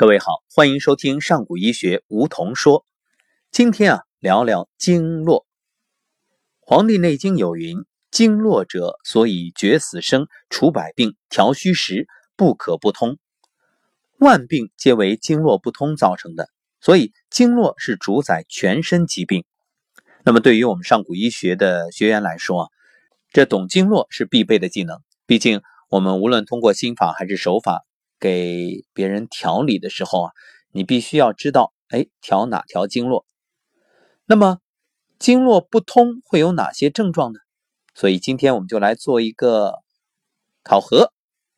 各位好，欢迎收听上古医学梧桐说。今天啊，聊聊经络。《黄帝内经》有云：“经络者，所以决死生、除百病、调虚实，不可不通。万病皆为经络不通造成的，所以经络是主宰全身疾病。那么，对于我们上古医学的学员来说啊，这懂经络是必备的技能。毕竟，我们无论通过心法还是手法。”给别人调理的时候啊，你必须要知道，哎，调哪条经络？那么经络不通会有哪些症状呢？所以今天我们就来做一个考核，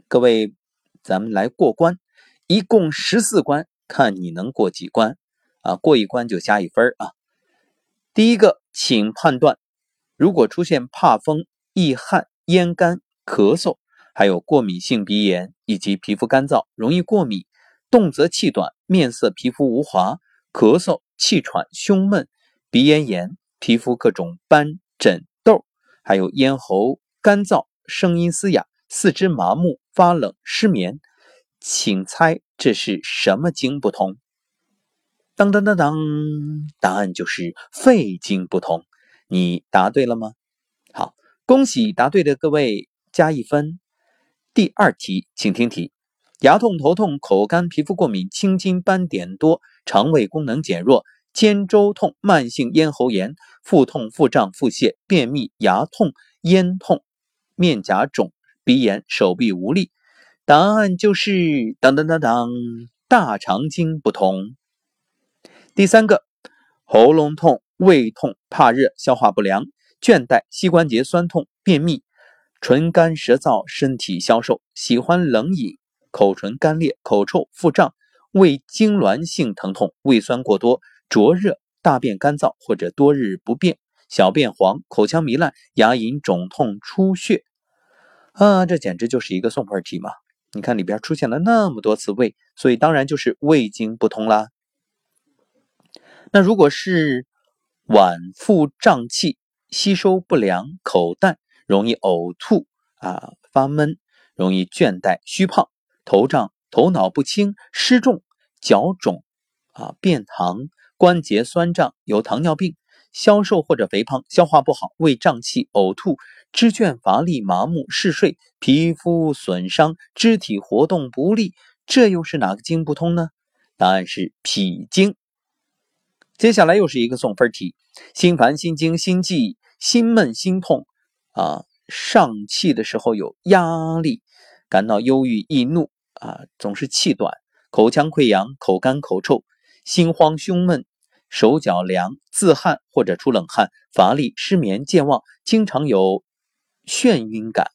各位，咱们来过关，一共十四关，看你能过几关啊？过一关就加一分啊。第一个，请判断，如果出现怕风、易汗、咽干、咳嗽。还有过敏性鼻炎以及皮肤干燥、容易过敏、动则气短、面色皮肤无华、咳嗽、气喘、胸闷、鼻咽炎、皮肤各种斑疹痘，还有咽喉干燥、声音嘶哑、四肢麻木、发冷、失眠，请猜这是什么经不通？当当当当，答案就是肺经不通。你答对了吗？好，恭喜答对的各位，加一分。第二题，请听题：牙痛、头痛、口干、皮肤过敏、青筋斑点多、肠胃功能减弱、肩周痛、慢性咽喉炎、腹痛、腹胀、腹泻、便秘、牙痛、咽痛、面颊肿、鼻炎、手臂无力。答案就是当当当当，大肠经不通。第三个，喉咙痛、胃痛、怕热、消化不良、倦怠、膝关节酸痛、便秘。唇干舌燥，身体消瘦，喜欢冷饮，口唇干裂，口臭，腹胀，胃痉挛性疼痛，胃酸过多，灼热，大便干燥或者多日不便，小便黄，口腔糜烂，牙龈肿痛出血。啊，这简直就是一个送分题嘛！你看里边出现了那么多次胃，所以当然就是胃经不通啦。那如果是脘腹胀气，吸收不良，口淡。容易呕吐啊，发闷，容易倦怠、虚胖、头胀、头脑不清、失重、脚肿啊，便溏、关节酸胀，有糖尿病、消瘦或者肥胖、消化不好、胃胀气、呕吐、肢倦乏力、麻木、嗜睡、皮肤损伤、肢体活动不利，这又是哪个经不通呢？答案是脾经。接下来又是一个送分题：心烦、心惊、心悸、心闷、心痛。啊，上气的时候有压力，感到忧郁易怒啊，总是气短，口腔溃疡，口干口臭，心慌胸闷，手脚凉，自汗或者出冷汗，乏力失眠健忘，经常有眩晕感。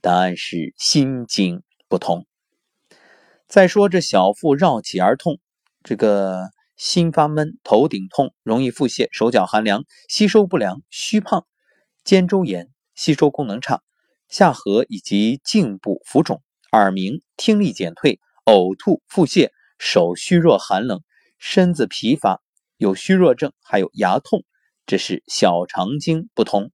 答案是心经不通。再说这小腹绕脐而痛，这个心发闷，头顶痛，容易腹泻，手脚寒凉，吸收不良，虚胖。肩周炎、吸收功能差、下颌以及颈部浮肿、耳鸣、听力减退、呕吐、腹泻、手虚弱寒冷、身子疲乏、有虚弱症，还有牙痛，这是小肠经不通。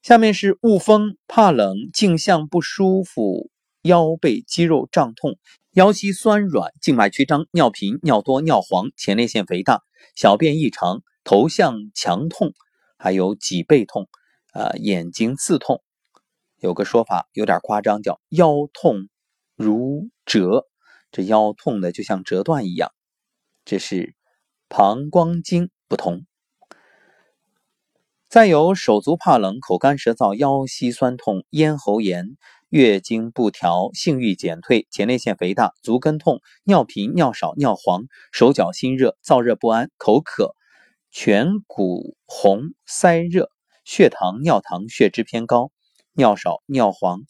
下面是恶风、怕冷、颈项不舒服、腰背肌肉胀痛、腰膝酸软、静脉曲张、尿频、尿多、尿黄、前列腺肥大、小便异常、头项强痛。还有脊背痛，啊，眼睛刺痛，有个说法有点夸张，叫腰痛如折，这腰痛的就像折断一样，这是膀胱经不通。再有手足怕冷、口干舌燥、腰膝酸痛、咽喉炎、月经不调、性欲减退、前列腺肥大、足跟痛、尿频、尿少、尿黄、手脚心热、燥热不安、口渴。颧骨红、腮热、血糖、尿糖、血脂偏高、尿少、尿黄、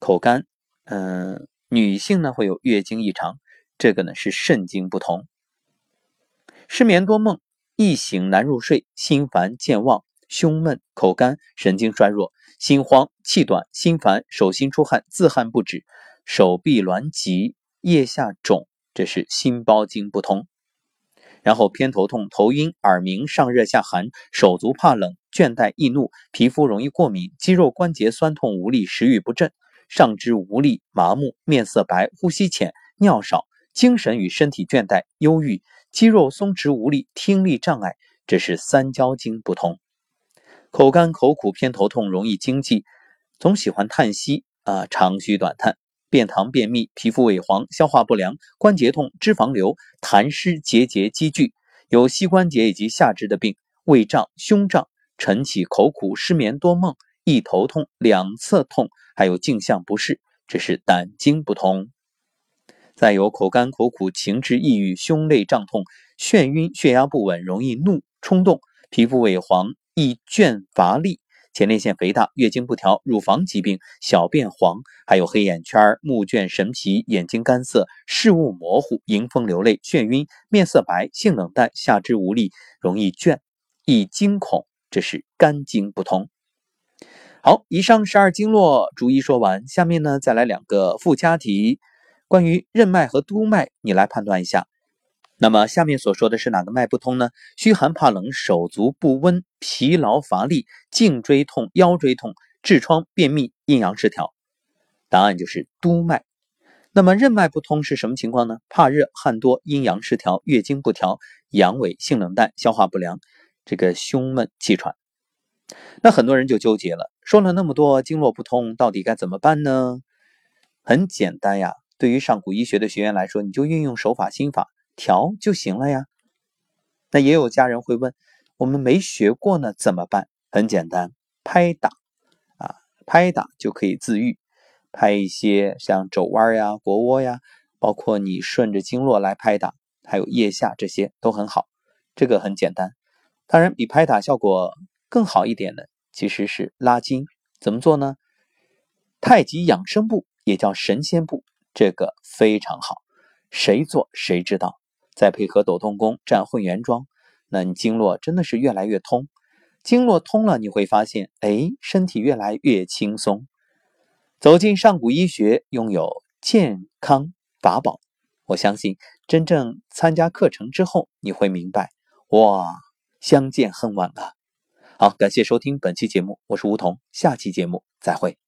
口干，嗯，女性呢会有月经异常，这个呢是肾经不通。失眠多梦、易醒难入睡、心烦健忘、胸闷、口干、神经衰弱、心慌、气短、心烦、手心出汗、自汗不止、手臂挛急、腋下肿，这是心包经不通。然后偏头痛、头晕、耳鸣、上热下寒、手足怕冷、倦怠易怒、皮肤容易过敏、肌肉关节酸痛无力、食欲不振、上肢无力、麻木、面色白、呼吸浅、尿少、精神与身体倦怠、忧郁、肌肉松弛无力、听力障碍，这是三焦经不通。口干口苦、偏头痛、容易惊悸，总喜欢叹息啊，长吁短叹。便溏、便秘、皮肤萎黄、消化不良、关节痛、脂肪瘤、痰湿结节积聚，有膝关节以及下肢的病，胃胀、胸胀、晨起口苦、失眠多梦、一头痛、两侧痛，还有镜像不适，这是胆经不通。再有口干口苦、情志抑郁、胸肋胀痛、眩晕、血压不稳、容易怒冲动、皮肤萎黄、易倦乏力。前列腺肥大、月经不调、乳房疾病、小便黄，还有黑眼圈、目眩神疲、眼睛干涩、视物模糊、迎风流泪、眩晕、面色白、性冷淡、下肢无力、容易倦、易惊恐，这是肝经不通。好，以上十二经络逐一说完，下面呢再来两个附加题，关于任脉和督脉，你来判断一下。那么下面所说的是哪个脉不通呢？虚寒怕冷、手足不温、疲劳乏力、颈椎痛、腰椎痛、痔疮、便秘、阴阳失调。答案就是督脉。那么任脉不通是什么情况呢？怕热、汗多、阴阳失调、月经不调、阳痿、性冷淡、消化不良，这个胸闷气喘。那很多人就纠结了，说了那么多经络不通，到底该怎么办呢？很简单呀，对于上古医学的学员来说，你就运用手法心法。调就行了呀。那也有家人会问，我们没学过呢，怎么办？很简单，拍打啊，拍打就可以自愈。拍一些像肘弯呀、腘窝呀，包括你顺着经络来拍打，还有腋下这些都很好。这个很简单。当然，比拍打效果更好一点的，其实是拉筋。怎么做呢？太极养生步也叫神仙步，这个非常好，谁做谁知道。再配合抖动功、站混元桩，那你经络真的是越来越通。经络通了，你会发现，哎，身体越来越轻松。走进上古医学，拥有健康法宝。我相信，真正参加课程之后，你会明白，哇，相见恨晚啊！好，感谢收听本期节目，我是梧桐，下期节目再会。